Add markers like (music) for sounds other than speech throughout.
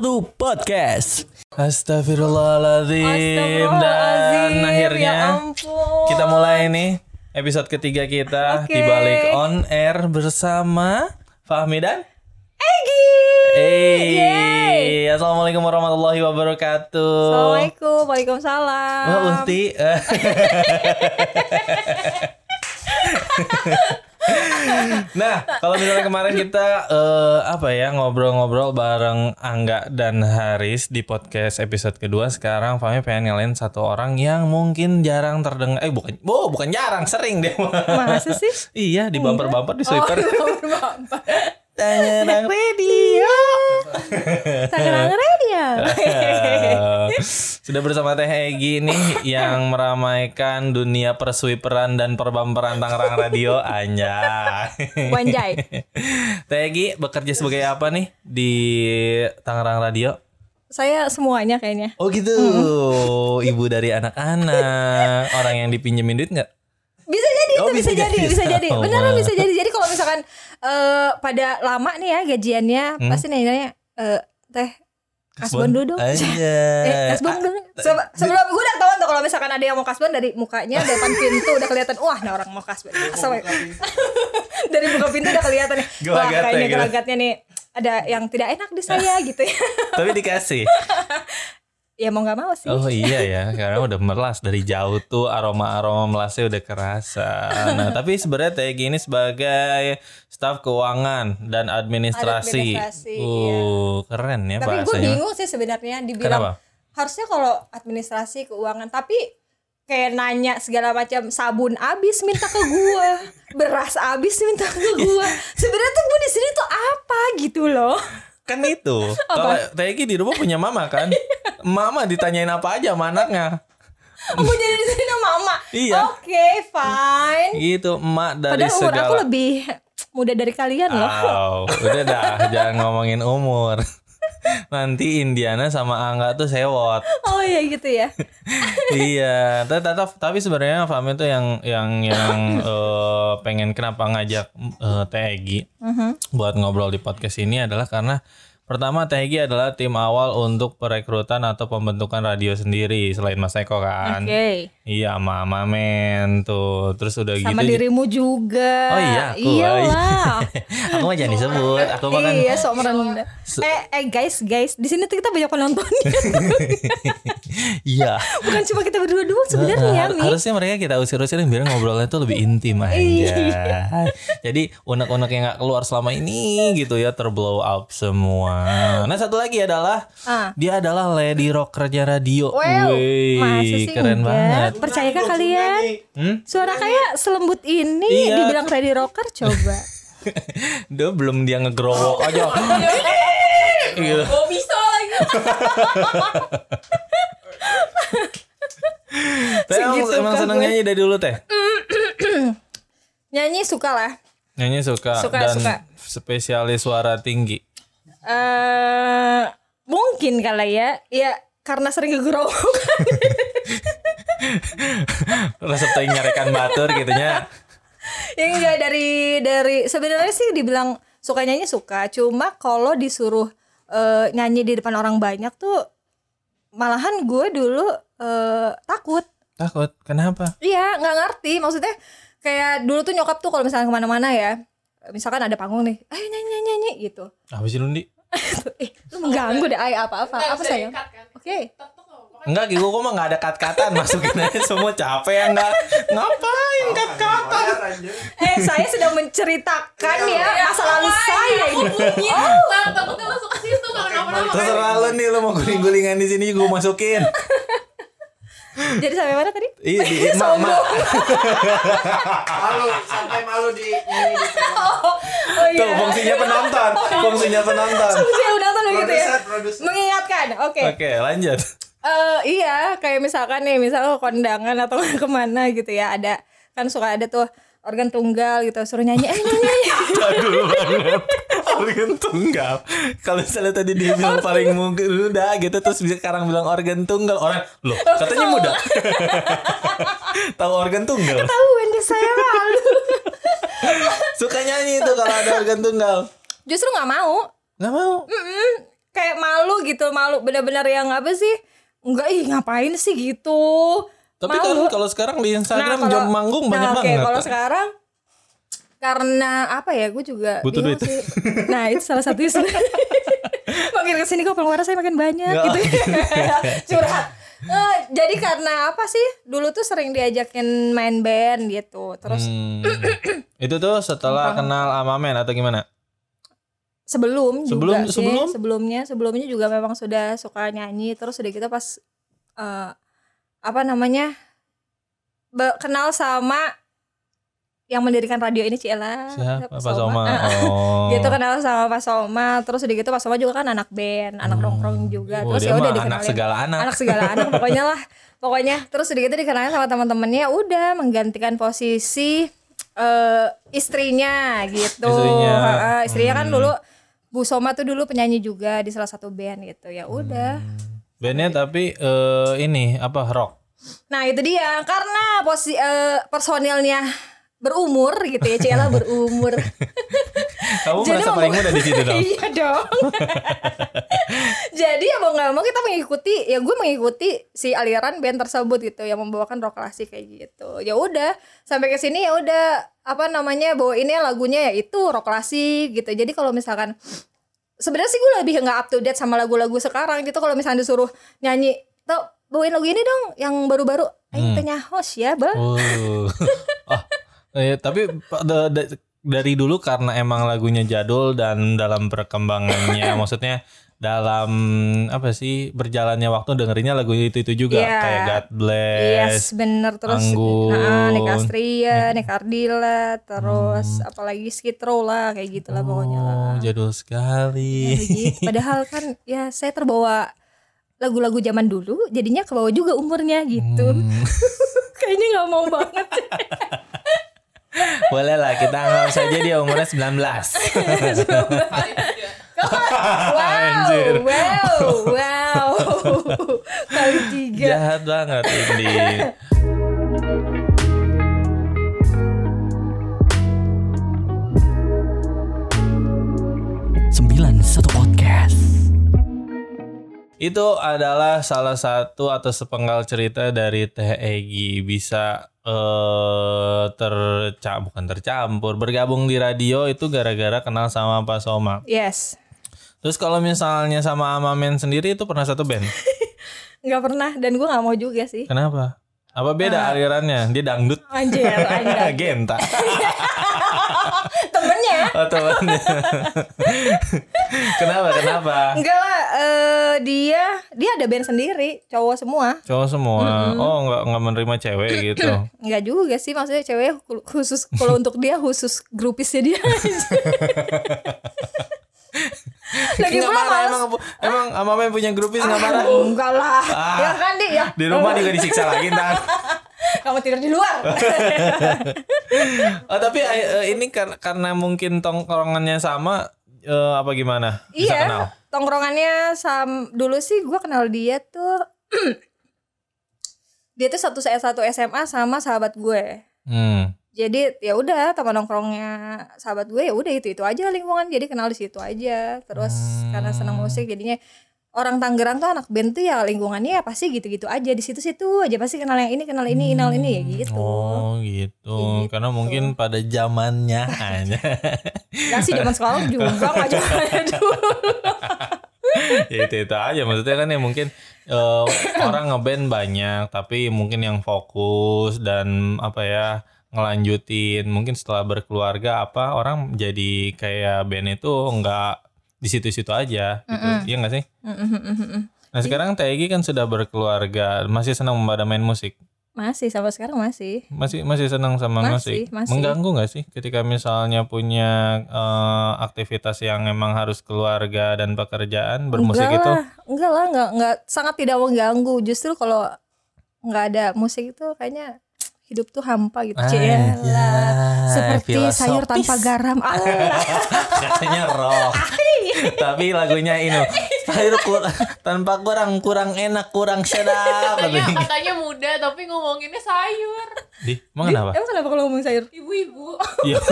satu podcast. Astagfirullahaladzim. Dan Astagfirullahaladzim, akhirnya ya ampun. kita mulai nih episode ketiga kita Oke. di balik on air bersama Fahmi dan Egi. Hey, Assalamualaikum warahmatullahi wabarakatuh. Assalamualaikum, Waalaikumsalam. Wah. (laughs) nah, kalau misalnya kemarin kita eh, apa ya ngobrol-ngobrol bareng Angga dan Haris di podcast episode kedua, sekarang Fahmi pengen nyalain satu orang yang mungkin jarang terdengar. Eh bukan, oh bukan jarang, sering deh. Masa sih? iya di bumper-bumper di sweeper. Bapak. Tangerang Radio. (laughs) Tangerang Radio. (laughs) Sudah bersama Teh Egi nih yang meramaikan dunia perswiperan dan perbamperan Tangerang Radio Anjay. Wanjai. (laughs) Teh Egi bekerja sebagai apa nih di Tangerang Radio? Saya semuanya kayaknya. Oh gitu. Ibu dari anak-anak, orang yang dipinjemin duit nggak? Bisa jadi Oh, itu bisa, bisa jadi, jadi. bisa jadi. Oh, Beneran bisa jadi. Misalkan eh pada lama nih ya gajiannya Hmm? pasti nanya eh teh kasbon dulu dong. Aja. (laughs) Eh, kasbon dulu. Se- sebelum gue udah tahu tuh kalau misalkan ada yang mau kasbon dari mukanya depan pintu udah kelihatan wah nih orang mau kasbon. Assalamualaikum. (laughs) dari buka pintu udah kelihatan nih. Wah kayaknya gelagatnya nih ada yang tidak enak di saya (laughs) gitu ya. Tapi dikasih. Ya mau nggak mau sih. Oh iya ya, karena udah melas dari jauh tuh aroma-aroma melasnya udah kerasa. Nah, tapi sebenarnya Tegi ini sebagai staf keuangan dan administrasi. Administrasi, uh, keren ya Tapi gue bingung sih sebenarnya dibilang Kenapa? harusnya kalau administrasi keuangan tapi kayak nanya segala macam sabun abis minta ke gua (laughs) beras abis minta ke gua sebenarnya tuh gua di sini tuh apa gitu loh Kan itu. Kalau Tegi di rumah punya mama kan? (laughs) mama ditanyain apa aja sama anaknya. aku jadi di sini mama Iya. oke fine Gitu, emak dari padahal umur segala aku lebih muda dari kalian loh Au, udah dah, jangan ngomongin umur. Nanti Indiana sama Angga tuh sewot. oh iya gitu ya (laughs) iya, tapi tapi, tapi sebenarnya Fahmi tuh yang yang yang (coughs) eh, pengen kenapa ngajak eh, Teh Egi buat ngobrol di podcast ini adalah karena pertama Teh Egi adalah tim awal untuk perekrutan atau pembentukan radio sendiri selain Mas Eko kan. oke Iya, sama Mamen tuh. Terus udah sama gitu. dirimu juga Oh iya, aku. iyalah (laughs) aku mah jangan disebut. Aku mah kan iya sok merendah eh eh guys guys di sini tuh kita banyak penontonnya (laughs) iya. bukan cuma kita berdua doang sebenarnya Har- nih harusnya mereka kita usir-usirin biar ngobrolnya tuh lebih intim (laughs) Iya. aja. Jadi unek-unek yang gak keluar selama ini gitu ya terblow up semua. Nah satu lagi adalah Ah. dia adalah lady rockernya radio. Wow, masa sih keren enggak? banget. Percayakah kalian? Hmm? Suara kayak selembut ini Iya. dibilang ready rocker coba. (laughs) Dia belum dia ngegrowok aja. (laughs) gitu. Oh bisa lagi. (laughs) Teh emang, emang kah seneng gue? nyanyi dari dulu teh. (clears throat) Nyanyi suka lah. Nyanyi suka, Suka, dan suka. spesialis suara tinggi. Eh mungkin kali ya. Ya karena sering ngegrowok. (laughs) Resep teh nyarekan batur gitu nya. ya enggak dari dari sebenarnya sih dibilang suka nyanyi suka. Cuma kalau disuruh eh, nyanyi di depan orang banyak tuh malahan gue dulu eh, takut. Takut, kenapa? Iya, nggak ngerti. Maksudnya kayak dulu tuh nyokap tuh kalau misalnya ke mana-mana ya, misalkan ada panggung nih, ayo nyanyi nyanyi nyanyi gitu. Apa sih Lundi? eh, lu mengganggu deh, ay apa apa apa sayang. Oke. Enggak, gue kok mah gak ada kat-katan Masukin aja semua capek ya enggak Ngapain kat-katan Eh, saya sedang menceritakan ya masa lalu saya ini. Oh, takutnya masuk ke situ. Terserah lu nih Lu mau guling-gulingan di sini gue masukin Jadi sampai mana tadi? Iya di (laughs) mak. malu sampai malu di nyanyi di Oh iya. Tuh fungsinya penonton Fungsinya penonton Fungsinya udah nonton begitu ya. Mengingatkan. Oke. Oke lanjut Eh iya, kayak misalkan nih, misalnya ke kondangan atau (laughs) ke mana gitu ya, ada kan suka ada tuh organ tunggal gitu, suruh nyanyi, eh nyanyi. Jadul (laughs) banget Organ tunggal Kalau misalnya tadi dia bilang paling muda gitu Terus sekarang bilang organ tunggal Orang Loh katanya muda (laughs) Tahu organ tunggal Tahu Wendy saya malu. (laughs) Suka nyanyi itu kalau ada organ tunggal Justru nggak mau. Nggak mau kayak malu gitu malu benar-benar yang apa sih enggak ih ngapain sih gitu Tapi Malu. kan kalau sekarang di Instagram kalau- job manggung banyak nah, oke, banget. kalau sekarang karena apa ya gue juga Butuh duit. sih. (laughs) nah itu salah satu (laughs) makin ke sini kok pengeluaran saya makin banyak Ya. gitu (laughs) curhat Eh, jadi karena apa sih dulu tuh sering diajakin main band gitu terus Hmm. itu tuh setelah kenal Amamen atau gimana? sebelum Sebelum- juga sih sebelum? sebelumnya sebelumnya juga memang sudah suka nyanyi terus udah kita pas eh, apa namanya kenal sama yang mendirikan radio ini Ciela Siapa? Pak Pak Soma. Oh. gitu kenal sama Pak Soma terus udah gitu Pak Soma juga kan anak band anak nongkrong juga Oh, terus dia ya udah dikenalin anak segala anak. anak segala anak (laughs) pokoknya lah pokoknya terus udah gitu dikenalin sama teman-temannya udah menggantikan posisi eh istrinya gitu Istrinya. Ha-ha, istrinya kan Hmm. dulu Bu Soma tuh dulu penyanyi juga di salah satu band gitu ya udah Bandnya tapi eh, ini apa rock? nah itu dia karena posi eh, personilnya berumur gitu ya Ciela (laughs) berumur. Kamu Jadi merasa paling muda di situ dong. (laughs) iya dong. (laughs) Jadi ya mau nggak mau kita mengikuti ya gue mengikuti si aliran band tersebut gitu yang membawakan rock klasik kayak gitu. Ya udah sampai ke sini ya udah apa namanya bawa ini lagunya ya itu rock klasik gitu. Jadi kalau misalkan sebenarnya sih gue lebih nggak up to date sama lagu-lagu sekarang gitu. Kalau misalnya disuruh nyanyi tuh bawain lagu ini dong yang baru-baru. Ayo tanya host ya bang. Oh. oh. Eh, tapi da- da- dari dulu karena emang lagunya jadul dan dalam perkembangannya (coughs) maksudnya dalam apa sih berjalannya waktu dengerinnya lagu itu itu juga Iya. kayak God Bless. Yes, bener terus Anggun. nah, Nika Astria, Nika Ardila, terus apalagi Skid Row lah kayak gitulah pokoknya lah. Oh, jadul sekali. Begitu. Padahal kan ya saya terbawa lagu-lagu zaman dulu, jadinya ke bawah juga umurnya gitu. Hmm. (laughs) Kayaknya nggak mau banget. (laughs) Boleh lah kita anggap saja dia umurnya 19. Paling juga. wow, Anjir. wow, wow. Kali tiga. Jahat banget ini. sembilan satu podcast. Itu adalah salah satu atau sepenggal cerita dari Teh Egi bisa eh terca bukan tercampur bergabung di radio itu gara-gara kenal sama Pak Soma. Yes. Terus kalau misalnya sama Amamen sendiri itu pernah satu band. (laughs) nggak pernah dan gue nggak mau juga sih. Kenapa? Apa beda alirannya? Dia dangdut. Anjir, (laughs) anjir. Genta. (laughs) Temennya Oh, temannya. kenapa? Kenapa? Enggak lah, eh, dia dia ada band sendiri, cowok semua. Cowok semua. Oh, nggak nggak menerima cewek gitu. (clears throat) Enggak juga sih, maksudnya cewek khusus kalau untuk dia khusus grupisnya dia. (laughs) (laughs) Lagi Nggak pula marah males. emang emang Amamen punya grupis nggak marah? Enggak lah. Ah. Ya kan dia ya. Di rumah juga disiksa lagi ntar. (laughs) Kamu tidur di luar. (laughs) Oh, tapi eh, ini karena karena mungkin tongkrongannya sama eh, apa gimana? Bisa kenal. iya. Tongkrongannya sam dulu sih gua kenal dia tuh (clears throat) dia tuh satu satu SMA sama sahabat gue. Hmm. Jadi ya udah teman nongkrongnya sahabat gue ya udah itu itu aja lingkungan. Jadi kenal di situ aja. Terus Hmm. karena senang musik jadinya orang Tangerang tuh anak band tuh ya lingkungannya ya pasti gitu-gitu aja. Di situ-situ aja pasti kenal yang ini kenal ini kenal ini ya gitu. Oh gitu. Gitu. Karena mungkin pada zamannya hanya Nah sih zaman sekarang juga (laughs) nggak zaman dulu. Ya itu itu aja. Maksudnya kan ya mungkin eh, orang ngeband banyak tapi mungkin yang fokus dan apa ya ngelanjutin mungkin setelah berkeluarga apa orang jadi kayak band itu nggak di situ-situ aja gitu. Iya nggak sih? Nah sekarang Tegi kan sudah berkeluarga masih senang pada main musik? Masih sampai sekarang masih. Masih masih senang sama Masih, musik? masih. mengganggu nggak sih ketika misalnya punya eh, aktivitas yang emang harus keluarga dan pekerjaan bermusik enggak itu? lah enggak lah enggak enggak sangat tidak mengganggu. Justru kalau nggak ada musik itu kayaknya hidup tuh hampa gitu Anjay, Ciela. seperti sayur filosofis. tanpa garam (laughs) katanya rock tapi lagunya ini sayur kur- tanpa kurang kurang enak kurang sedap Katanya, katanya. muda tapi ngomonginnya sayur. di emang kenapa emang kenapa kalau ngomong sayur Ibu-ibu. Iya. (laughs)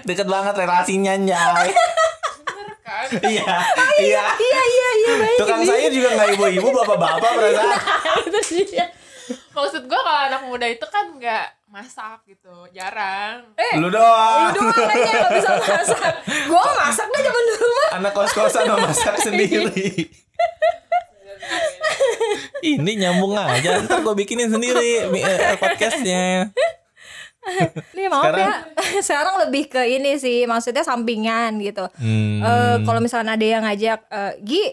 Deket banget relasinya Nyai. Kan? (laughs) Iya, iya. Iya iya iya baik. Tukang sayur juga nggak ibu-ibu, bapak-bapak perasaan. (laughs) itu dia. Maksud gue kalau anak muda itu kan nggak masak gitu, jarang. Eh, Lu doang. lu doang aja gak bisa (laughs) masak. Gua masak deh zaman dulu mah. Anak kos-kosan mau masak sendiri. Ini nyambung aja, ntar gue bikinin sendiri eh, podcastnya. (laughs) Nih maaf Sekarang- ya. (laughs) Sekarang lebih ke ini sih, maksudnya sampingan gitu. Hmm. Eh, kalau misalnya ada yang ngajak, eh, Gi,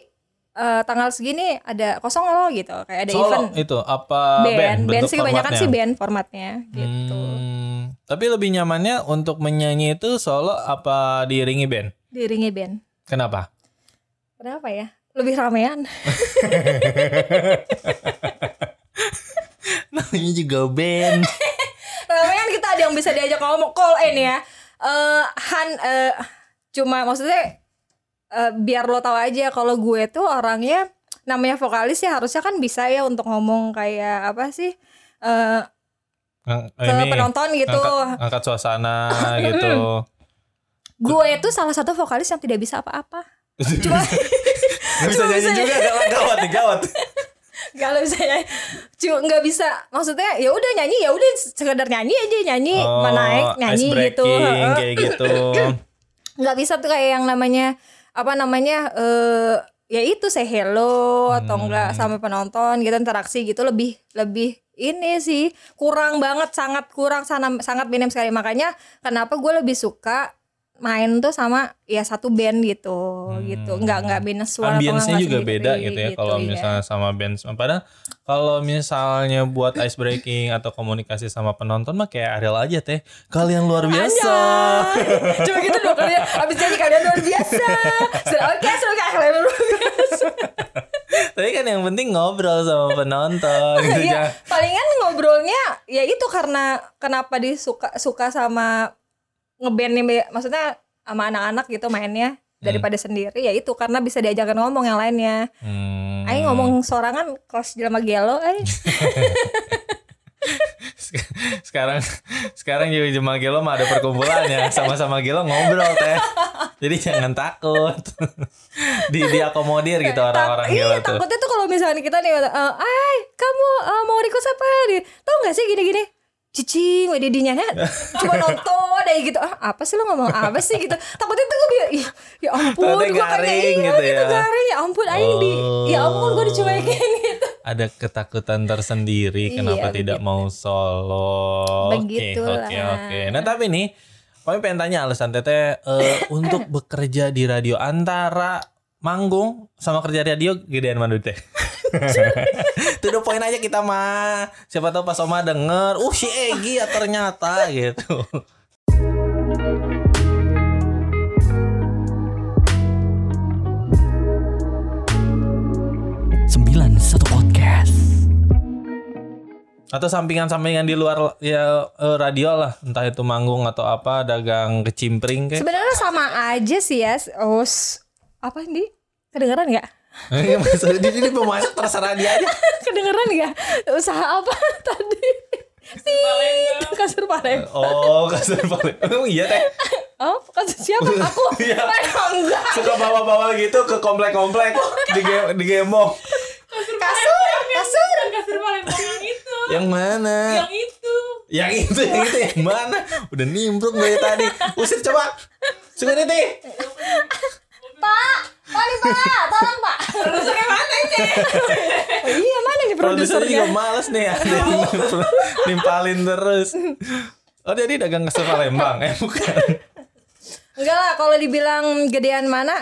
eh, tanggal segini ada kosong lo gitu, kayak ada Solo event itu apa band, band, bentuk sih kebanyakan sih band formatnya gitu. Hmm, tapi lebih nyamannya untuk menyanyi itu solo apa diiringi band? Diiringi band. Kenapa? Kenapa ya? Lebih ramean. (laughs) Namanya juga band. ramean kita ada yang bisa diajak ngomong call in ya. Eh Han eh, cuma maksudnya eh, biar lo tahu aja kalau gue tuh orangnya namanya vokalis ya harusnya kan bisa ya untuk ngomong kayak apa sih eh Ng- ke penonton gitu. Angkat, angkat suasana (laughs) gitu. Gue itu salah satu vokalis yang tidak bisa apa-apa. (laughs) Cuma bisa nyanyi juga gawat gawat nih gawat. (laughs) (laughs) kalau nyanyi, cuma nggak bisa. Maksudnya ya udah nyanyi ya udah sekedar nyanyi aja nyanyi, Oh, naik nyanyi gitu. kayak gitu. (laughs) nggak bisa tuh kayak yang namanya apa namanya eh ya itu say hello atau enggak Hmm. sama penonton gitu interaksi gitu lebih lebih ini sih kurang banget sangat kurang sangat sangat minim sekali makanya kenapa gue lebih suka main tuh sama ya satu band gitu gitu nggak nggak minus suara Hmm. Nggak juga sendiri beda gitu ya kalau iya. misalnya sama band. Padahal kalau misalnya buat ice breaking atau komunikasi sama penonton mah kayak Ariel aja teh. Kalian luar biasa. Anjay. (laughs) Cuma gitu dong kalian Abis jadi kalian luar biasa Sudah oke Sudah kalian luar biasa (laughs) Tapi kan yang penting ngobrol sama penonton gitu Iya, jangan- palingan ngobrolnya ya itu karena kenapa disuka suka sama ngeband nih maksudnya sama anak-anak gitu mainnya daripada sendiri ya itu karena bisa diajakin ngomong yang lainnya. Hmm. Aing ngomong sorangan kelas jelema gelo aing. (laughs) sekarang sekarang juga Jemaah Gelo mah ada perkumpulannya sama-sama Gelo ngobrol teh jadi jangan takut (laughs) di diakomodir gitu orang-orang Tak- Gelo iya, tuh takutnya tuh kalau misalnya kita nih eh ay, kamu eh, mau request apa nih? Tahu nggak sih gini-gini? Cicing, wedi dinya (laughs) cuma nonton aja gitu. Ah, apa sih lo ngomong apa sih gitu? Takutnya tuh gue ih, ya ampun, gue kayak garing iya gitu gitu, ya. garing, ya ampun, aing di, ya ampun gue dicuekin gitu. ada ketakutan tersendiri Iya, kenapa tidak begitu. mau solo oke oke oke nah tapi nih kami pengen tanya alasan teteh eh, (laughs) untuk bekerja di radio antara manggung sama kerja radio gedean mana teh (laughs) Itu the poin aja kita mah siapa tahu pas Oma denger uh si Egi ya ternyata gitu 91 Podcast. atau sampingan-sampingan di luar ya eh, radio lah entah itu manggung atau apa dagang kecimpring kayak Sebenarnya sama aja sih ya. Oh, s- apa ini? Kedengeran nggak? Iya, maksudnya di sini terserah dia aja (laughs) Kedengeran nggak? Usaha apa (laughs) tadi? Tit, kasur Palembang. Oh, kasur paling. Oh (laughs) iya teh. Oh, kasur siapa? Aku. Iya. Enggak. Suka bawa-bawa gitu ke komplek-komplek di ge- di gembong. Kasur, kasur. Kasur Palembang yang itu. Yang mana? Yang itu. Yang itu, yang itu yang mana? Udah nimbrung dari tadi. Usir coba. Sungguh nih. Pak, Pak, tolong Pak. Produsernya mana ini? oh, iya, mana nih Produsernya juga produsernya? males nih ya. Nimpalin terus. Oh jadi dagang kasur Palembang? Eh bukan. Enggak lah, kalau dibilang gedean mana?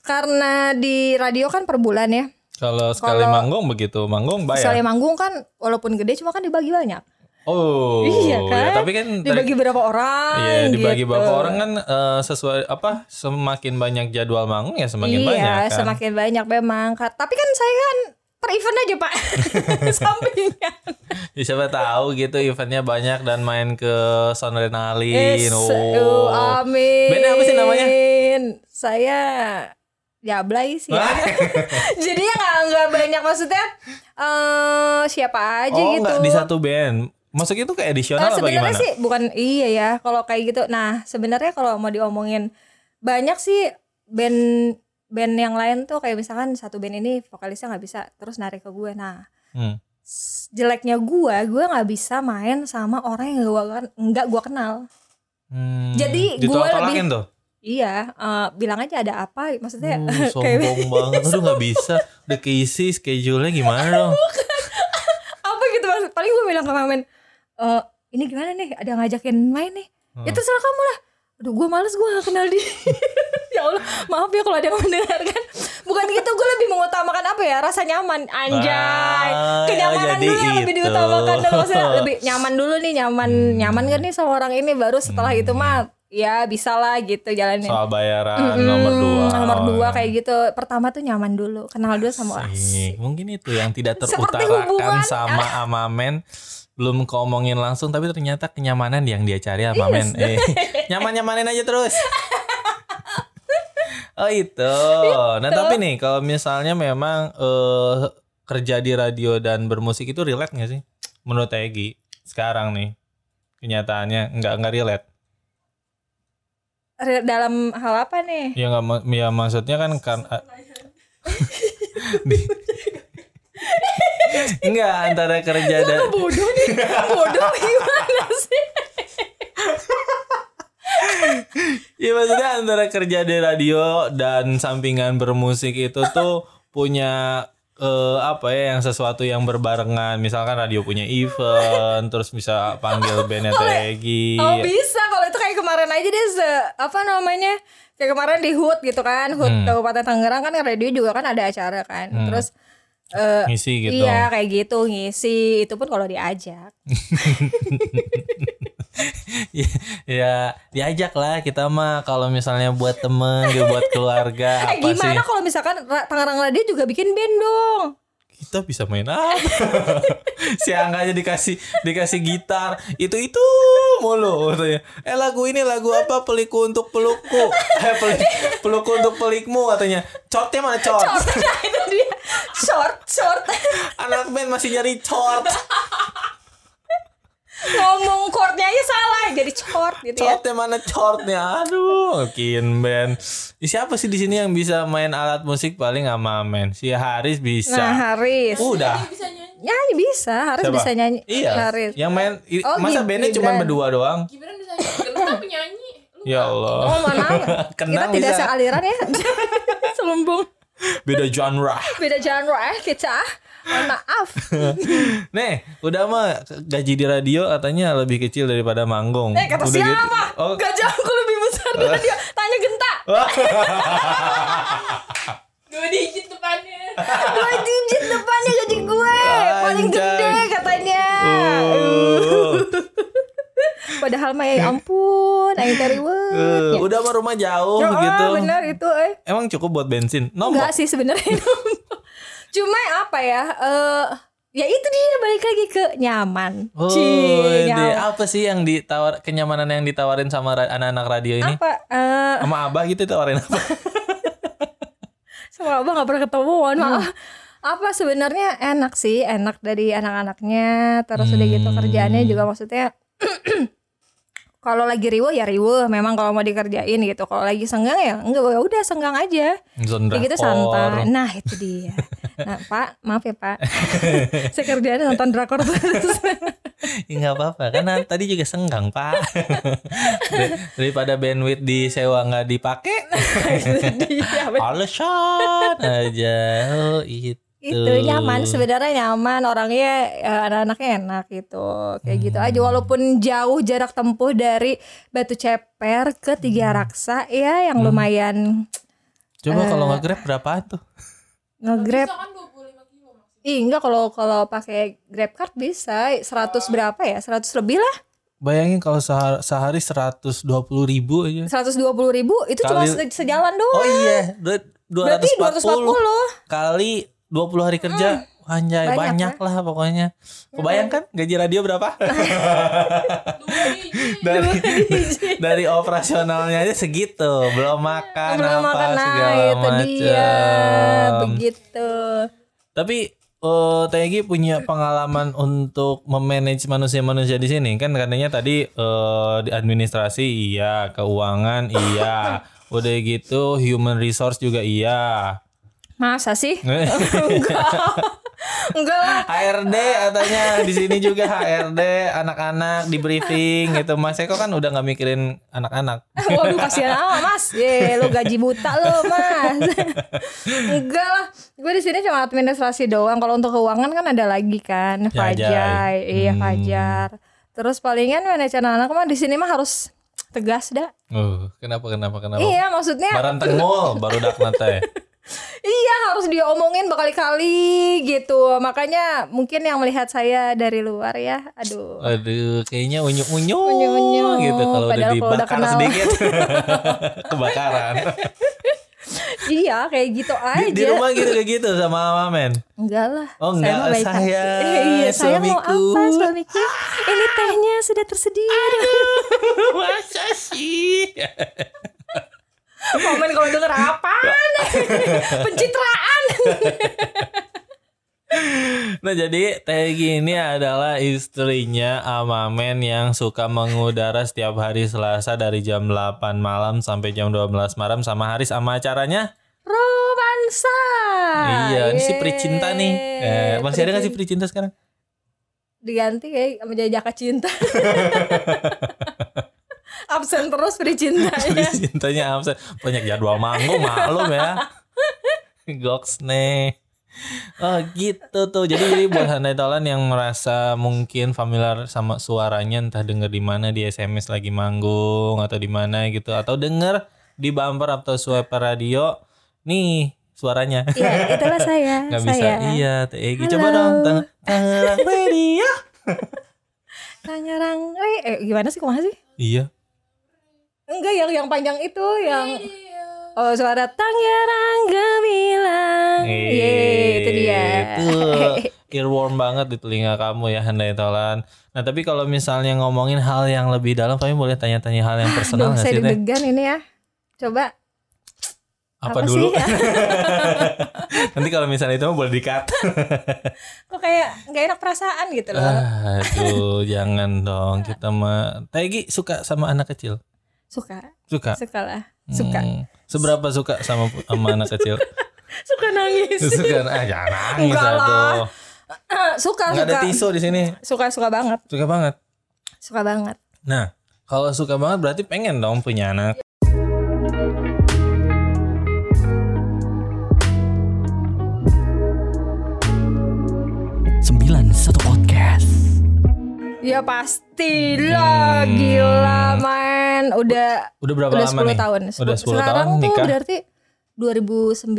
Karena di radio kan per bulan ya. Kalau sekali Kalau- manggung begitu, manggung bayar. Soalnya manggung kan walaupun gede cuma kan dibagi banyak. Oh, iya kan? ya, tapi kan dibagi berapa orang? Iya dibagi gitu. berapa orang kan eh, sesuai apa semakin banyak jadwal manggung ya semakin iya, banyak kan. semakin banyak memang. Tapi kan saya kan per event aja pak, (laughs) (laughs) sampingan. Ya, siapa tahu gitu eventnya banyak dan main ke Sonrenalin. Yes, Oh. uh, amin. Bandnya apa sih namanya? Saya Jablay sih. ya. (laughs) Jadi ya nggak nggak banyak maksudnya eh siapa aja oh gitu. di satu band Masuk itu kayak edisional Nah, apa sebenarnya gimana? sih bukan iya ya kalau kayak gitu. Nah, sebenarnya kalau mau diomongin banyak sih band band yang lain tuh kayak misalkan satu band ini vokalisnya nggak bisa terus narik ke gue. Nah, Hmm. jeleknya gue, gue nggak bisa main sama orang yang kan nggak gue kenal. Hmm, Jadi ditolak-tolakin lebih- tuh. Iya, eh, bilang aja ada apa, maksudnya Uh, (laughs) kayak sombong (laughs) banget. Aduh nggak bisa. Udah keisi schedule-nya gimana dong? (laughs) apa gitu maksud. Paling gue bilang ke Mamen, "Eh, ini gimana nih? Ada ngajakin main nih? Ya terserah kamu lah. Aduh gue males gue gak kenal dia. (laughs) Ya Allah maaf ya kalau ada yang mendengarkan. Bukan gitu gue lebih mengutamakan apa ya? Rasa nyaman. Anjay. Kenyamanan jadi dulu yang lebih itu. diutamakan dulu Maksudnya (laughs) lebih nyaman dulu nih Nyaman Nyaman kan nih sama orang ini? Baru setelah itu mah Ya bisa lah gitu jalannya Soal bayaran Mm-mm, nomor dua. Nomor dua kayak gitu. Pertama tuh nyaman dulu Kenal dulu sama orang. Mungkin itu yang tidak terutarakan sama (laughs) Amamen belum ngomongin langsung tapi ternyata kenyamanan yang dia cari Iya, Amamen eh (laughs) nyaman-nyamanin aja terus. (laughs) Oh itu. Nah tapi nih kalau misalnya memang eh, kerja di radio dan bermusik itu relate gak sih? Menurut Egi sekarang nih kenyataannya nggak nggak relate. Re- Dalam hal apa nih? ya nggak ya maksudnya kan kan (laughs) Enggak antara kerja dan Bodoh nih Bodoh gimana sih Iya maksudnya antara kerja di radio dan sampingan bermusik itu tuh punya eh, apa ya yang sesuatu yang berbarengan. Misalkan radio punya event, terus bisa panggil bandnya Tegi. Oh bisa kalau itu kayak kemarin aja deh se apa namanya kayak kemarin di HUT gitu kan HUT Hmm. Kabupaten Tangerang kan radio juga kan ada acara kan terus eh, Ngisi gitu. iya kayak gitu ngisi itu pun kalau diajak (laughs) ya diajak lah kita mah kalau misalnya buat temen, gitu, buat keluarga (laughs) eh apa sih? gimana kalau misalkan Ra- Tangerang Radio juga bikin band dong Kita bisa main apa? (laughs) si Angga aja dikasih dikasih gitar itu itu mulu katanya. Eh lagu ini lagu apa pelikku untuk pelukku (laughs) eh pelik, pelukku untuk pelikmu katanya. Cortnya mana cort? (laughs) nah itu dia short short Anak band masih nyari cort. Ngomong chordnya aja salah jadi short gitu ya Cortnya mana cortnya? Aduh, kin band. Ih, Siapa sih di sini yang bisa main alat musik paling sama men? Si Haris bisa. nah Haris Udah. bisa nyanyi nyanyi bisa Haris Siapa? bisa nyanyi Iya. Haris Yang main Oh, masa bandnya cuma berdua doang? Gibran bisa nyanyi penyanyi Ya Allah. Oh mohon maaf (laughs) Kita Kenang tidak bisa. sealiran ya (laughs) Selembung Beda genre. Beda genre eh kita Mohon maaf. (laughs) Nih, udah mah gaji di radio katanya lebih kecil daripada manggung. Eh kata Udah siapa? gitu. Oh, Gajahku lebih besar dari dia Tanya genta (laughs) Dua digit depannya. Dua digit depannya gaji gue. Paling gede katanya. Uh, (laughs) Padahal mah ya ampun Aing teri uh, udah mah rumah jauh Ya, gitu. bener itu eh. Emang cukup buat bensin? Enggak Nombok. sih sebenarnya Cuma apa ya eh Ya itu dia balik lagi ke nyaman Oh, Cie, nyaman. apa sih yang ditawar kenyamanan yang ditawarin sama anak-anak radio ini? Apa eh Sama Abah gitu tawarin apa? (laughs) sama abang gak pernah ketemu mohon maaf apa sebenarnya enak sih enak dari anak-anaknya terus udah gitu kerjaannya juga maksudnya (clears throat) kalau lagi riwo ya riwo memang kalau mau dikerjain gitu. Kalau lagi senggang ya enggak. Ya udah senggang aja. Kayak gitu santai. Nah itu dia. Nah pak maaf ya pak. (laughs) Saya kerjaannya nonton drakor terus. Ya nggak apa-apa. Karena tadi juga senggang pak. Dar- daripada bandwidth disewa nggak dipakai. Bener. (laughs) alasan aja. Oh itu itu nyaman sebenarnya nyaman orangnya eh, anak-anaknya enak gitu. Kayak gitu aja walaupun jauh jarak tempuh dari Batu Ceper ke Tiga Raksa ya yang lumayan coba Eh. kalau nggak grab berapaan tuh? Nge-grab Bisa kan 25 kilo maksudnya. Ih, enggak kalau kalau pakai Grab card bisa. 100 berapa ya? 100 lebih lah. Bayangin kalau sehari, sehari 120 ribu aja. 120 ribu? Itu cuma Kali- se- sejalan doang. Oh iya dua- berarti 240 240 kali 20 hari kerja Anjay banyak banyak, ya. lah pokoknya. Kebayangkan gaji radio berapa? (laughs) (laughs) Dari (laughs) dari operasionalnya aja segitu belum makan belum apa makan nah segala itu macam. Dia begitu. Tapi eh Tegi punya pengalaman untuk memanage manusia-manusia di sini? Kan katanya tadi eh, di administrasi iya, keuangan iya, udah gitu human resource juga iya. Masa sih? (laughs) Enggak. Enggak lah. HRD katanya di sini juga HRD anak-anak di briefing gitu Mas Eko kan udah nggak mikirin anak-anak. (laughs) Waduh kasihan amat mas. Ye, lu gaji buta lu mas. (laughs) Enggak lah. Gue di sini cuma administrasi doang. Kalau untuk keuangan kan ada lagi kan. Ya. Fajar, iya Hmm. Fajar. Terus palingan manajer anak mah di sini mah harus tegas dah. Uh, kenapa kenapa kenapa? Iya maksudnya Baran tengul baru dak teh. Iya harus diomongin berkali-kali gitu. Makanya mungkin yang melihat saya dari luar ya. Aduh. Aduh, kayaknya unyu-unyu Unyu-unyu. gitu kalau udah Padahal kalau udah dibakar kenal. sedikit (laughs) kebakaran. iya kayak gitu aja. Di, di rumah gitu kayak gitu sama Mama Men. Enggak lah. Oh, enggak, hati. saya, (laughs) iya, saya mau apa suamiku? Ini tehnya sudah tersedia. (laughs) Masa sih? Momen kalau denger apaan? (laughs) Pencitraan. Nah jadi Tegi ini adalah istrinya Amamen yang suka mengudara setiap hari Selasa dari jam 8 malam sampai jam 12 malam sama Haris sama acaranya Romansa. Iya, ini si. Pricinta nih. Eh, masih ada nggak sih Pricinta sekarang? Diganti kayak sama Jaka Cinta. (laughs) Absen terus Pricintanya. Pricintanya (laughs) absen. Banyak jadwal manggung maklum ya. Goks nih. Oh gitu tuh. Jadi jadi buat handai tolan yang merasa mungkin familiar sama suaranya entah denger di mana di SMS lagi manggung atau di mana gitu atau denger di bumper atau swipe radio nih suaranya. Iya, itulah saya. (laughs) Gak bisa. saya. Iya, Teh Egi. Halo. Coba dong tang Tangerang Radio. (laughs) Tangerang. Eh, eh, gimana sih? Kumaha sih? Iya. Enggak yang yang panjang itu yang Oh suara Tangerang gemilang. Yeay, itu dia. Itu (laughs) earworm banget di telinga kamu ya Handai Tolan. Nah tapi kalau misalnya ngomongin hal yang lebih dalam, kami boleh tanya-tanya hal yang personal Duh, nggak saya sih deg-degan ini ya. Coba Apa, apa dulu? sih? (laughs) Nanti kalau misalnya itu mah boleh di-cut. (laughs) Kok kayak nggak enak perasaan gitu loh. Aduh, jangan dong. Kita mah Tegi suka sama anak kecil. Suka, Suka. suka lah. Suka. Hmm. Seberapa suka sama sama anak kecil? (laughs) Suka nangis. (laughs) suka ah jangan nangis Enggak lah. (clears throat) suka, Nggak ada suka. tisu di sini. Suka, suka banget. Suka banget. Suka banget. Nah, kalau suka banget berarti pengen dong punya anak. sembilan satu podcast. Ya pastilah gila man. Udah Udah berapa udah lama 10 nih? tahun. Udah 10 Sekarang tahun tuh nikah. berarti 2009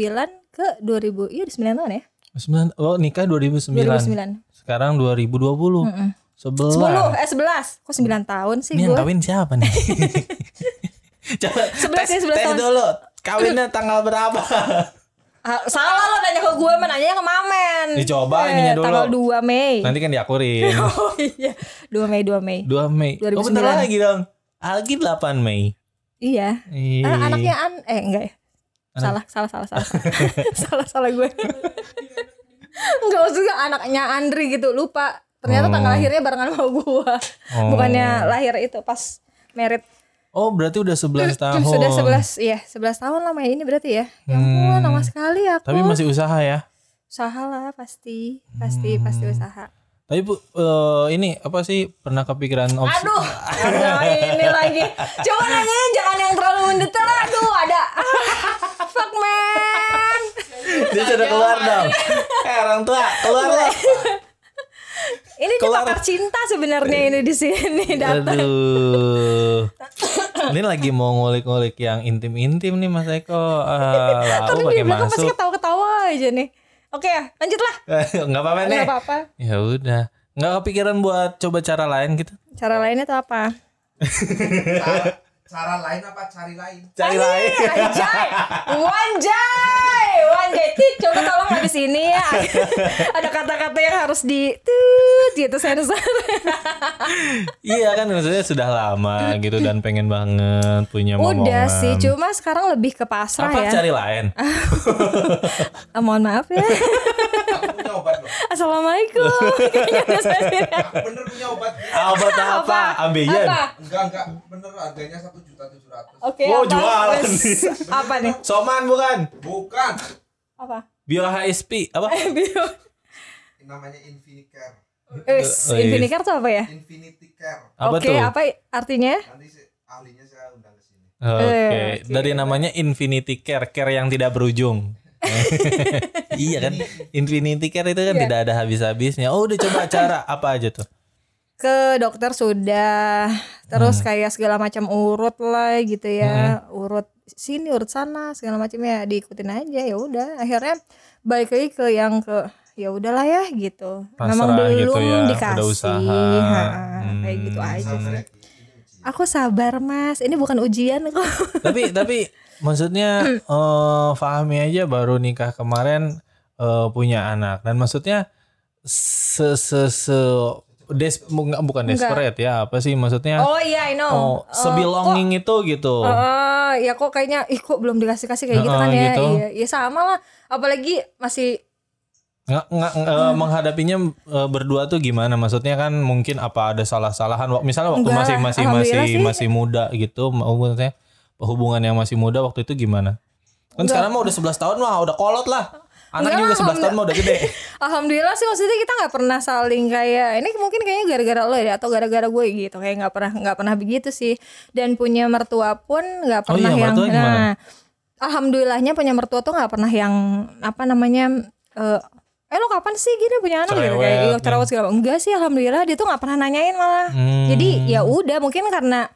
ke 2000. Iya, udah 9 tahun ya? Sembilan, oh nikah 2009. 2009. Sekarang 2020. Mm-mm. Sebelas. 10 eh 11. Kok 9 tahun sih Ini yang gue? kawin siapa nih? (laughs) (laughs) Coba Sebelas tes, ya, sebelas tes tahun. dulu. Kawinnya tanggal berapa? (laughs) Ah, salah lo nanya ke gue, nanya ke Mamen. Dicoba Eh, ininya dulu. Tanggal 2 Mei. Nanti kan diakurin. (laughs) Oh iya, 2 Mei, 2 Mei. 2 Mei. Oh 2009. bentar lagi dong. Algi 8 Mei. Iya. Ih. Ah, anaknya an eh enggak ya? Salah, salah, salah, salah. (laughs) salah, salah gue. enggak maksudnya anaknya Andri gitu, lupa. Ternyata Oh. tanggal lahirnya barengan sama gua. Oh. Bukannya lahir itu pas merit. Oh berarti udah 11 tahun. Sudah 11, iya, 11 tahun lama ini berarti ya. Ya ampun, Hmm. lama sekali aku. Tapi masih usaha ya. usaha lah pasti, pasti, pasti Hmm. usaha. Tapi Bu, eh, ini apa sih pernah kepikiran opsi? Aduh, ada ini lagi. Coba nanya jangan yang terlalu mendetail. Aduh, ada. (laughs) Fuck man. Dia sudah keluar dong. (laughs) Eh orang tua, keluar loh. (laughs) Ini dia Keluar. pakar cinta sebenarnya ini di sini datang. Aduh. Ini lagi mau ngulik-ngulik yang intim-intim nih Mas Eko. Ah, Tapi lau di pakai belakang pasti masuk. ketawa-ketawa aja nih. Oke ya, lanjutlah. (laughs) Enggak apa-apa nih. Gak apa-apa. Ya udah. Enggak kepikiran buat coba cara lain gitu. Cara lainnya tuh apa? (laughs) Cara, cara lain apa cari lain? Cari lain. Anjay, wanjay, wanjay. Tit, coba tolong habis ini ya. (laughs) Ada kata-kata yang harus di tut gitu sensor. iya kan maksudnya sudah lama gitu dan pengen banget punya momongan. Udah sih, cuma sekarang lebih ke pasrah Apa ya. cari lain? (laughs) Ah, mohon maaf ya. (laughs) Aku punya obat loh. Assalamualaikum. (laughs) Bener punya obat. Obat apa? Ambeien. Apa? Enggak enggak. Bener harganya satu juta tujuh ratus. Oke, Oh, apa? jualan apa nih? Soman bukan? Bukan. Apa? Bio HSP apa? (laughs) Bio. Namanya Infinicare. Wes, Oh, iya. Infinicare tuh apa ya? Infinity Care. Apa Oke, tuh? apa artinya? Nanti ahlinya saya undang ke sini. Oke, Eh, oke. dari namanya Infinity Care, care yang tidak berujung. (laughs) iya kan? Infinity Care itu kan Iya. tidak ada habis-habisnya. Oh, udah coba cara (laughs) apa aja tuh? Ke dokter sudah, terus kayak segala macam urut lah gitu ya, urut sini, urut sana, segala macam ya diikutin aja ya udah. Akhirnya balik lagi ke yang ke ya udahlah ya gitu. Memang Pasrah belum gitu ya, udah dikasih, usaha. Ha, Hmm. kayak gitu aja sih. Aku sabar mas, ini bukan ujian kok. tapi tapi (laughs) maksudnya (clears throat) eh Fahmi aja baru nikah kemarin eh, punya anak dan maksudnya se se se des bukan Enggak. desperate ya apa sih maksudnya Oh iya I know. oh, Eh, sebelonging itu gitu eh, ya kok kayaknya ih kok belum dikasih kasih kayak gitu Heeh, kan ya. gitu. Iya, ya sama lah. Apalagi masih nggak nggak eh, menghadapinya eh, berdua tuh gimana maksudnya kan mungkin apa ada salah-salahan misalnya waktu Enggak, masih masih masih sih. masih muda gitu maksudnya hubungan yang masih muda waktu itu gimana? Kan sekarang mah udah 11 tahun mah udah kolot lah. Anak Enggak, juga 11 tahun mah udah gede. (laughs) Alhamdulillah. Sih maksudnya kita nggak pernah saling kayak ini mungkin kayaknya gara-gara lo ya atau gara-gara gue gitu. Kayak nggak pernah nggak pernah begitu sih. Dan punya mertua pun nggak Oh pernah iya, yang gimana? nah alhamdulillahnya punya mertua tuh nggak pernah yang apa namanya eh eh lo kapan sih gini punya anak gitu? Kayak Cerewet, cerewet segala enggak sih alhamdulillah dia tuh nggak pernah nanyain malah. Hmm. jadi ya udah mungkin karena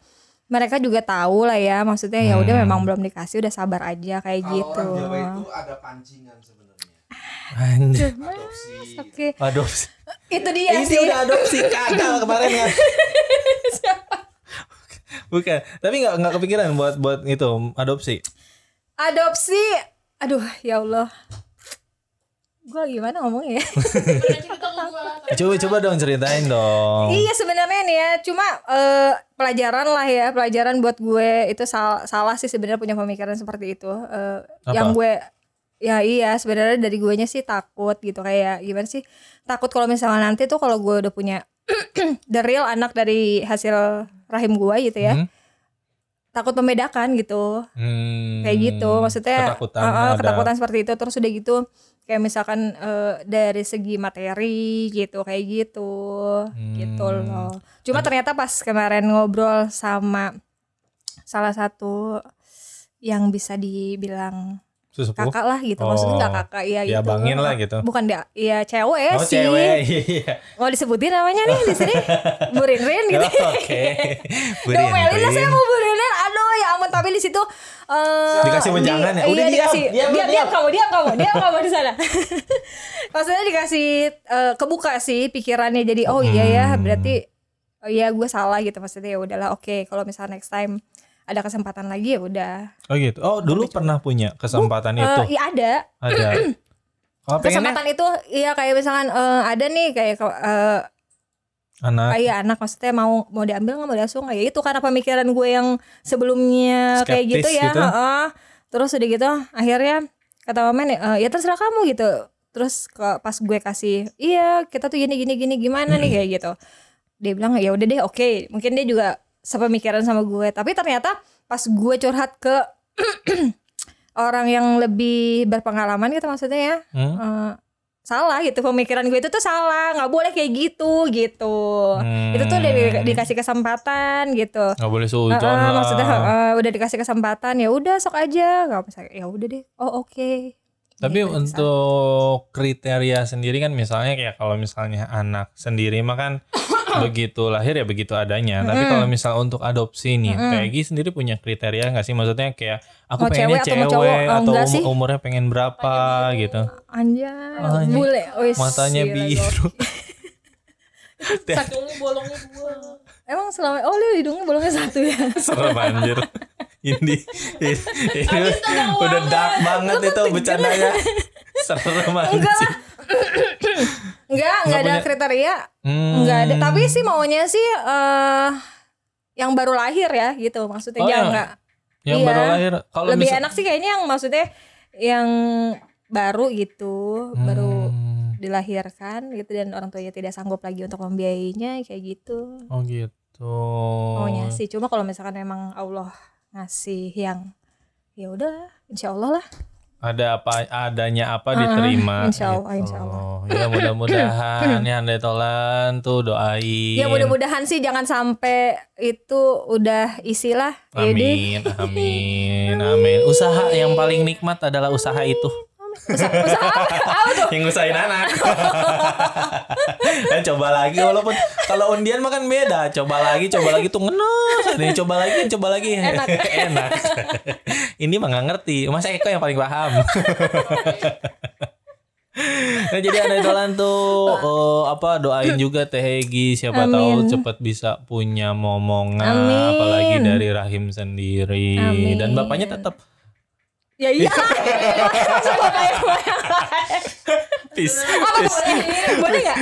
mereka juga tahu lah ya maksudnya ya udah Hmm. memang belum dikasih udah sabar aja kayak Kalau gitu orang Jawa itu ada pancingan sebenarnya. Anjir. Adopsi. oke adopsi itu dia ini sih udah adopsi kagak kemarin kan (laughs) bukan tapi nggak nggak kepikiran buat buat itu adopsi adopsi aduh ya Allah gue gimana ngomongnya ya gua. (laughs) coba coba dong ceritain dong iya sebenarnya nih ya cuma eh, pelajaran lah ya pelajaran buat gue itu sal- salah sih sebenarnya punya pemikiran seperti itu Apa? yang gue ya iya sebenarnya dari gue nya sih takut gitu kayak gimana sih takut kalau misalnya nanti tuh kalau gue udah punya (clears throat) the real anak dari hasil rahim gue gitu ya Hmm? takut membedakan gitu Hmm, kayak gitu maksudnya ketakutan uh, uh, ada. ketakutan seperti itu terus udah gitu kayak misalkan eh, dari segi materi gitu kayak gitu. Gitu Hmm. loh. Cuma ternyata pas kemarin ngobrol sama salah satu yang bisa dibilang Sesepuh? kakak lah gitu maksudnya nggak Oh. kakak ya Ya, gitu bangin lah gitu. bukan dia ya cewek Oh sih cewek (laughs) iya. mau disebutin namanya nih di sini (laughs) burin rin gitu Oke. Domelin lah saya mau bulinan Aduh ya ampun Tapi di situ eh, Dikasih wejangan ya? Iya Udah diam, dikasih diam, Diam diam. diam kamu Diam kamu Diam kamu di sana Maksudnya dikasih eh, Kebuka sih pikirannya Jadi oh iya ya Hmm. Berarti Oh iya gue salah gitu Maksudnya ya udahlah Oke kalau misalnya next time Ada kesempatan lagi ya udah Oh gitu. Oh dulu pernah punya kesempatan itu. Eh, Iya ada Ada. (clears throat) Oh Kesempatan itu Iya kayak misalkan eh, Ada nih Kayak eh, anak. Kayak anak maksudnya mau mau diambil nggak mau diasuh nggak ya itu karena pemikiran gue yang sebelumnya kayak gitu Skeptis ya gitu. heeh. terus udah gitu akhirnya kata mama nih "Eh, ya terserah kamu gitu terus ke, pas gue kasih iya kita tuh gini gini gini gimana nih kayak gitu dia bilang ya udah deh oke mungkin dia juga sepemikiran sama gue. Tapi ternyata pas gue curhat ke (clears throat) orang yang lebih berpengalaman gitu maksudnya ya Hmm? eh, salah gitu. Pemikiran gue itu tuh salah nggak boleh kayak gitu gitu. Hmm. itu tuh udah di- dikasih kesempatan gitu. Nggak boleh sujon Heeh, lah. maksudnya heeh, udah dikasih kesempatan ya udah sok aja. Nggak bisa ya udah deh. Oh oke. Tapi Gitu, untuk kriteria sendiri kan misalnya kayak kalau misalnya anak sendiri mah kan begitu lahir ya begitu adanya. Tapi kalau misal untuk adopsi nih, Peggy sendiri punya kriteria nggak sih? Maksudnya kayak aku Mau pengennya cewek atau cewek mau cowok? Oh, atau um- sih. umurnya pengen berapa gitu. anjay Anjay. bule Wis, Matanya biru. (laughs) Hidungnya bolongnya dua. emang selama oh lu hidungnya bolongnya satu ya (laughs) Serem anjir. Ini, ini, ini udah dark banget itu bercandanya. Serem anjir. enggak lah enggak enggak ada punya- kriteria Hmm. enggak ada tapi sih maunya sih eh yang baru lahir ya gitu maksudnya Oh, yang- enggak yang Iya. baru lahir kalau lebih misal- enak sih kayaknya yang maksudnya yang baru gitu baru Hmm. dilahirkan gitu dan orang tuanya tidak sanggup lagi untuk membiayainya kayak gitu Oh gitu. maunya sih cuma kalau misalkan memang Allah ngasih yang ya udah insya Allah lah Ada apa adanya apa diterima. insya Allah, gitu. insya Allah. Ya mudah-mudahan (laughs) ya Handai Tolan tuh doain. ya mudah-mudahan sih jangan sampai itu udah isilah jadi Amin, amin, amin. Usaha yang paling nikmat adalah usaha itu. Usaha, usaha apa? Tuh yang anak. Dan (laughs) coba lagi walaupun kalau undian mah kan beda. Coba lagi, coba lagi tuh ngenes. Ini coba lagi, coba lagi. Enak. (laughs) Enak. Ini mah nggak ngerti. Mas Eko yang paling paham. (laughs) Nah, jadi ada dolan tuh oh, apa doain juga Teh Hegi siapa tahu cepat bisa punya momongan Amin. apalagi dari rahim sendiri Amin. dan bapaknya tetap ya iya. Masa bapak yang peace apa peace. boleh boleh nggak?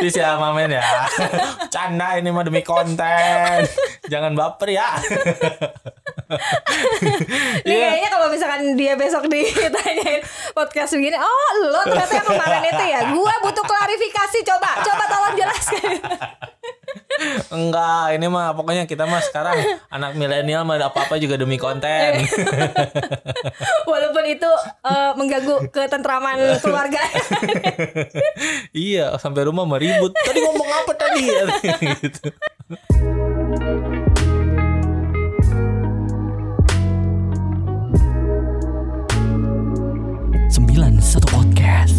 Please ya Mamen ya. Canda ini mah demi konten. Jangan baper ya Nih Iya. kayaknya kalau misalkan dia besok ditanyain podcast begini, oh lo ternyata yang kemarin itu ya, gua butuh klarifikasi coba, coba tolong jelaskan. Enggak ini mah pokoknya kita mah sekarang Anak milenial mah apa-apa juga demi konten Walaupun itu eh, mengganggu ketentraman keluarga. Iya sampai rumah mah ribut Tadi ngomong apa tadi gitu. (laughs) 91 Podcast.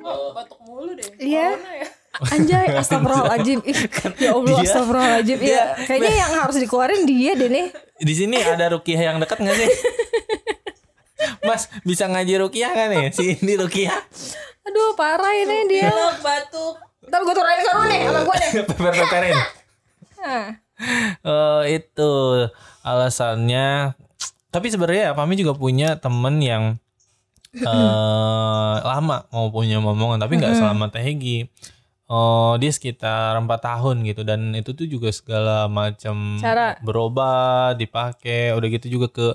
Oh, batuk mulu deh. Iya. Ya. (laughs) Anjay, astagfirullahaladzim. Ih, ya Allah, Dia- astagfirullahaladzim. Iya, dia- kayaknya yang harus dikeluarin dia deh nih. Di sini ada Rukiah yang dekat nggak sih? (laughs) Mas bisa ngaji Rukiah nggak nih? Si Indi Rukiah Aduh, parah ini dia. Batuk, batuk. Ntar gue turunin ke nih sama gue deh. (laughs) Peper-peperin Nah, Oh itu alasannya. Tapi sebenarnya Fami juga punya temen yang eh lama mau punya momongan tapi nggak selama Teh Hegi. Oh dia sekitar empat tahun gitu dan itu tuh juga segala macam Cara. berobat dipakai udah gitu juga ke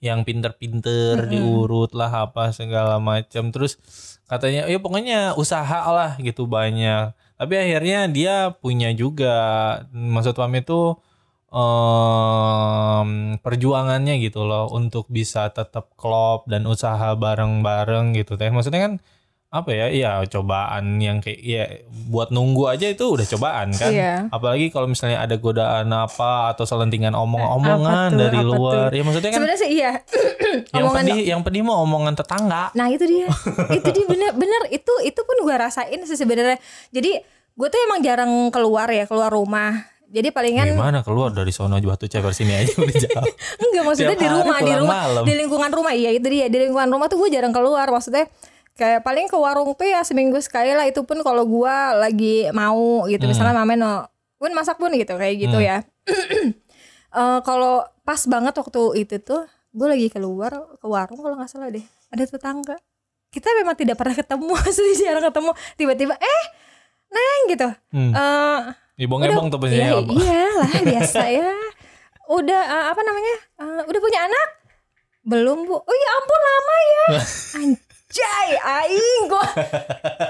yang pinter-pinter diurut lah apa segala macam terus katanya ya pokoknya usaha lah gitu banyak tapi akhirnya dia punya juga maksud Pami itu em, perjuangannya gitu loh untuk bisa tetap klop dan usaha bareng-bareng gitu teh maksudnya kan apa ya iya cobaan yang kayak ya buat nunggu aja itu udah cobaan kan Iya. apalagi kalau misalnya ada godaan apa atau selentingan omong-omongan tuh, dari apa luar tuh? ya maksudnya kan sebenarnya sih iya. (clears throat) yang omongan- pedih yang pedih mah omongan tetangga Nah itu dia, (laughs) itu dia bener-bener itu itu pun gue rasain sih sebenarnya. Jadi gue tuh emang jarang keluar ya keluar rumah. Jadi palingan gimana keluar dari sono batu ceper sini aja udah (laughs) jauh? Enggak maksudnya Tiap di rumah di rumah malam. di lingkungan rumah. Iya itu dia di lingkungan rumah tuh gue jarang keluar. Maksudnya kayak paling ke warung tuh ya seminggu sekali lah. Itu pun kalau gue lagi mau gitu. Misalnya mamen no pun masak pun gitu kayak gitu ya. (clears throat) Eh, kalau pas banget waktu itu tuh gue lagi keluar ke warung kalau nggak salah deh. Ada tetangga. Kita memang tidak pernah ketemu (laughs) asli jarang ketemu. Tiba-tiba eh neng gitu. Hmm. Eh, ibong-ibong tuh Iya, biasanya apa? iyalah (laughs) biasa ya. Udah eh, apa namanya? Eh, udah punya anak? Belum, Bu. Oh ya ampun lama ya. (laughs) Anjay, aing gua.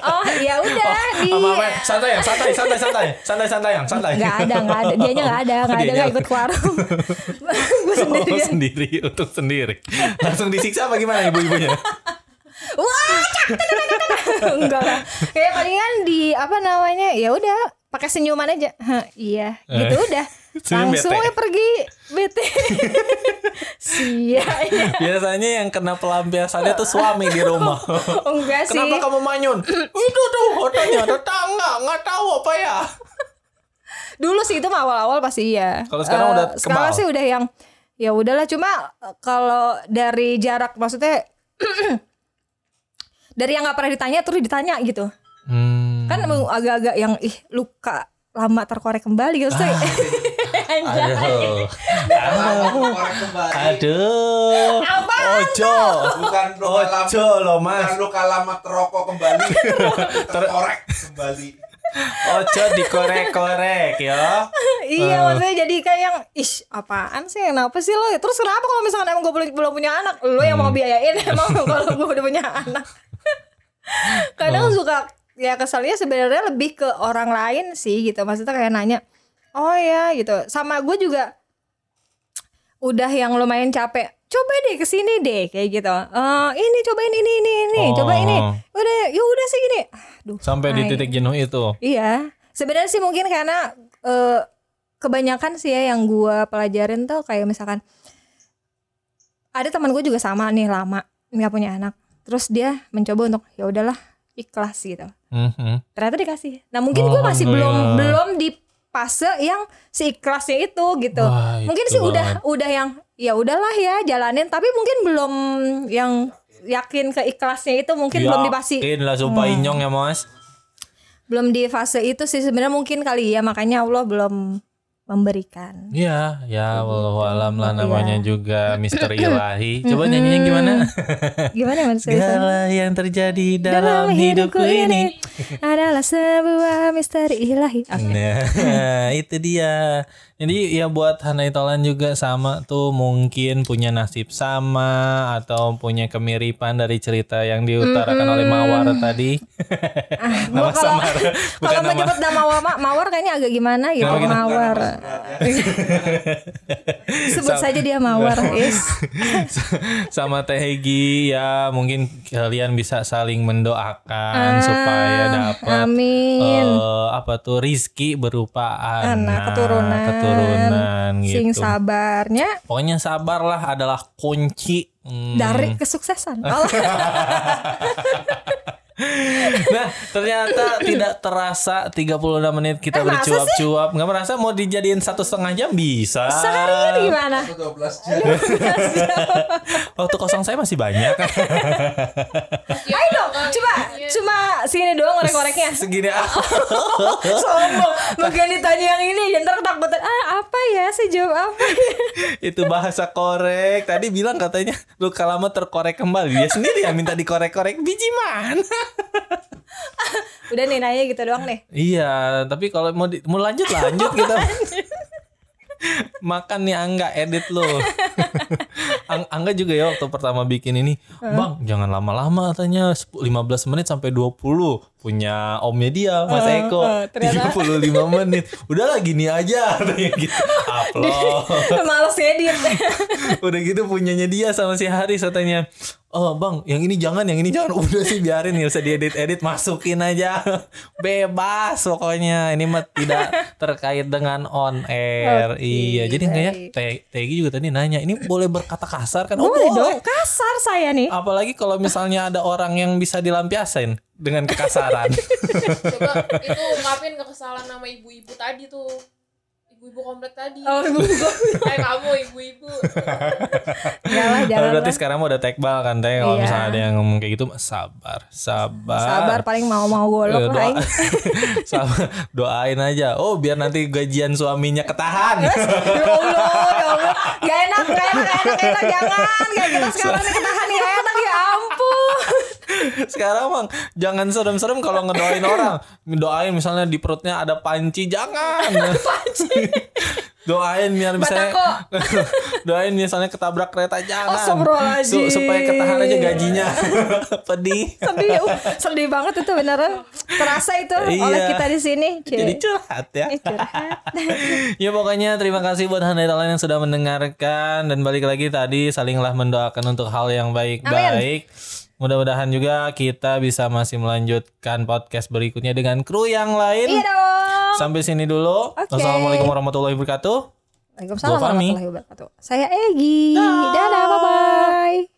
Oh, ya udah di Sama apa? Santai ya, santai, santai, santai, santai, santai yang santai. Enggak ada, enggak ada. Dianya enggak ada, enggak ada enggak ikut ke warung. (laughs) Oh, sendirian. sendiri untuk sendiri. Langsung disiksa apa gimana ibu-ibunya? Wah, enggak lah. Kayak palingan di apa namanya? Ya udah, pakai senyuman aja. Hah, iya, gitu udah. (laughs) Langsung bete. ya pergi bete. (laughs) Sia. ya. Biasanya yang kena pelampiasannya tuh suami di rumah. (laughs) Enggak sih. Kenapa kamu manyun? Itu tuh fotonya tetangga, nggak tahu apa ya. Dulu sih itu mah awal-awal pasti iya. Kalau sekarang Eh, udah sekarang kebal. sih udah yang ya udahlah cuma eh, kalau dari jarak maksudnya (clears throat) dari yang nggak pernah ditanya terus ditanya gitu. Hmm. Kan emang agak-agak yang ih luka lama terkorek kembali gitu. Ah. Anjay. Aduh. Aduh. Ojo. Bukan luka lama. Ojo loh Bukan mas. luka lama terokok kembali. (laughs) Terkorek kembali. Ojo dikorek-korek ya. iya maksudnya jadi kayak yang ish apaan sih kenapa sih lo terus kenapa kalau misalkan emang gue belum, punya anak lo yang mau Hmm. biayain (laughs) emang kalau gue udah punya anak (laughs) kadang suka ya keselnya sebenarnya lebih ke orang lain sih gitu. Maksudnya kayak nanya oh ya gitu. Sama gue juga udah yang lumayan capek coba deh ke sini deh kayak gitu. Eh ini cobain ini ini ini coba ini. Oh. udah ya udah sih gini Aduh, Sampai di titik jenuh itu. Iya, sebenarnya sih mungkin karena eh, kebanyakan sih ya yang gua pelajarin tuh kayak misalkan ada teman gue juga sama nih lama nggak punya anak, terus dia mencoba untuk ya udahlah ikhlas gitu. Mhm. Ternyata dikasih. Nah mungkin gue masih belum belum di fase yang si ikhlasnya itu gitu. Wah, mungkin itu sih udah banget. udah yang ya udahlah ya jalanin, tapi mungkin belum yang yakin ke ikhlasnya itu mungkin belum dipasti Yakin lah sumpah inyong ya mas. belum di fase itu sih sebenarnya mungkin kali ya makanya Allah belum memberikan. Iya, ya wallahu alam lah Iya. namanya juga (laughs) misteri ilahi. Coba nyanyinya gimana? (laughs) Gimana mas? Segala yang terjadi dalam, hidupku ini. (laughs) adalah sebuah misteri ilahi. Oke. Nah, itu dia. Jadi ya buat Hanai Tolan juga sama tuh mungkin punya nasib sama atau punya kemiripan dari cerita yang diutarakan oleh Mawar tadi. (laughs) Gua nama kalau samar, (laughs) kalau bukan nama. menyebut nama mawar, mawar kayaknya agak gimana gitu kenapa? mawar. (laughs) Sebut saja dia mawar. Yes. sama Teh Hegi ya mungkin kalian bisa saling mendoakan supaya dapat Amin. eh, apa tuh rizki berupa anak, Anak keturunan. Keturunan Sing gitu. sabarnya Pokoknya sabarlah adalah kunci Hmm. dari kesuksesan. (laughs) Nah, ternyata (laughs) tidak terasa 36 menit kita Eh, bercuap-cuap. Nggak merasa mau dijadiin satu setengah jam bisa. Seharian gimana? 12 (laughs) jam. Waktu kosong saya masih banyak. Ayo coba cuma sini doang ngorek-ngoreknya. (laughs) Segini ah. (laughs) Sombong. Mungkin ditanya yang ini, ntar ketakutan. Ah, apa ya? Saya jawab apa ya? (laughs) itu bahasa korek. Tadi bilang katanya luka lama terkorek kembali. Dia sendiri yang minta dikorek-korek. Biji mana? Udah nih nanya gitu doang nih. iya, tapi kalau mau di- mau lanjut lanjut kita. Makan nih Angga edit lo. (laughs) Ang- Angga juga ya waktu pertama bikin ini, "Bang, jangan lama-lama katanya 10 15 menit sampai 20." Punya omnya dia, Mas Eko. uh, ternyata. 35 (laughs) menit. Udah lah gini aja (laughs) katanya gitu. Upload. Males ngedit. (laughs) Udah gitu punyanya dia sama si Haris katanya Oh bang yang ini jangan yang ini jangan Udah sih biarin ya usah diedit-edit Masukin aja Bebas pokoknya Ini mah tidak terkait dengan on air Oke, Iya jadi baik. Te- Tegi juga tadi nanya Ini boleh berkata kasar kan Oh Boleh boleh dong, kasar saya nih. Apalagi kalau misalnya ada orang yang bisa dilampiasin Dengan kekasaran (laughs) Coba (laughs) itu ungkapin kekesalan nama ibu-ibu tadi tuh. Ibu-ibu komplek tadi. Oh, ibu (laughs) Kayak kamu ibu-ibu. Lah, Oh, jangan berarti lah. sekarang mau udah tekbal kan Teh Kalau Iya. misalnya ada yang ngomong kayak gitu Sabar Sabar Sabar paling mau-mau Eh, golok lah. doa, aing. sama doain aja. Oh, biar nanti gajian suaminya ketahan. Ya Allah, ya Allah. Gak enak, gak enak, gak enak, gak enak. Jangan. Kayak kita sekarang nih ketahan gak enak. Ya ampun. Sekarang bang, jangan serem-serem kalau ngedoain orang. Doain misalnya di perutnya ada panci, jangan. (laughs) doain biar misalnya (laughs) doain misalnya ketabrak kereta jangan Astagfirullahaladzim. supaya ketahan aja gajinya (laughs) pedih Sedih, uh, sedih banget itu beneran. Terasa itu oleh Iya. kita di sini. Cie. jadi curhat ya Eh, curhat. ya pokoknya terima kasih buat Handai Talent yang sudah mendengarkan dan balik lagi tadi salinglah mendoakan untuk hal yang baik-baik. Mudah-mudahan juga kita bisa masih melanjutkan podcast berikutnya dengan kru yang lain. Iya dong. Sampai sini dulu. Oke. Wassalamualaikum warahmatullahi wabarakatuh. Waalaikumsalam warahmatullahi wabarakatuh. Saya Egi. Dadah, bye-bye.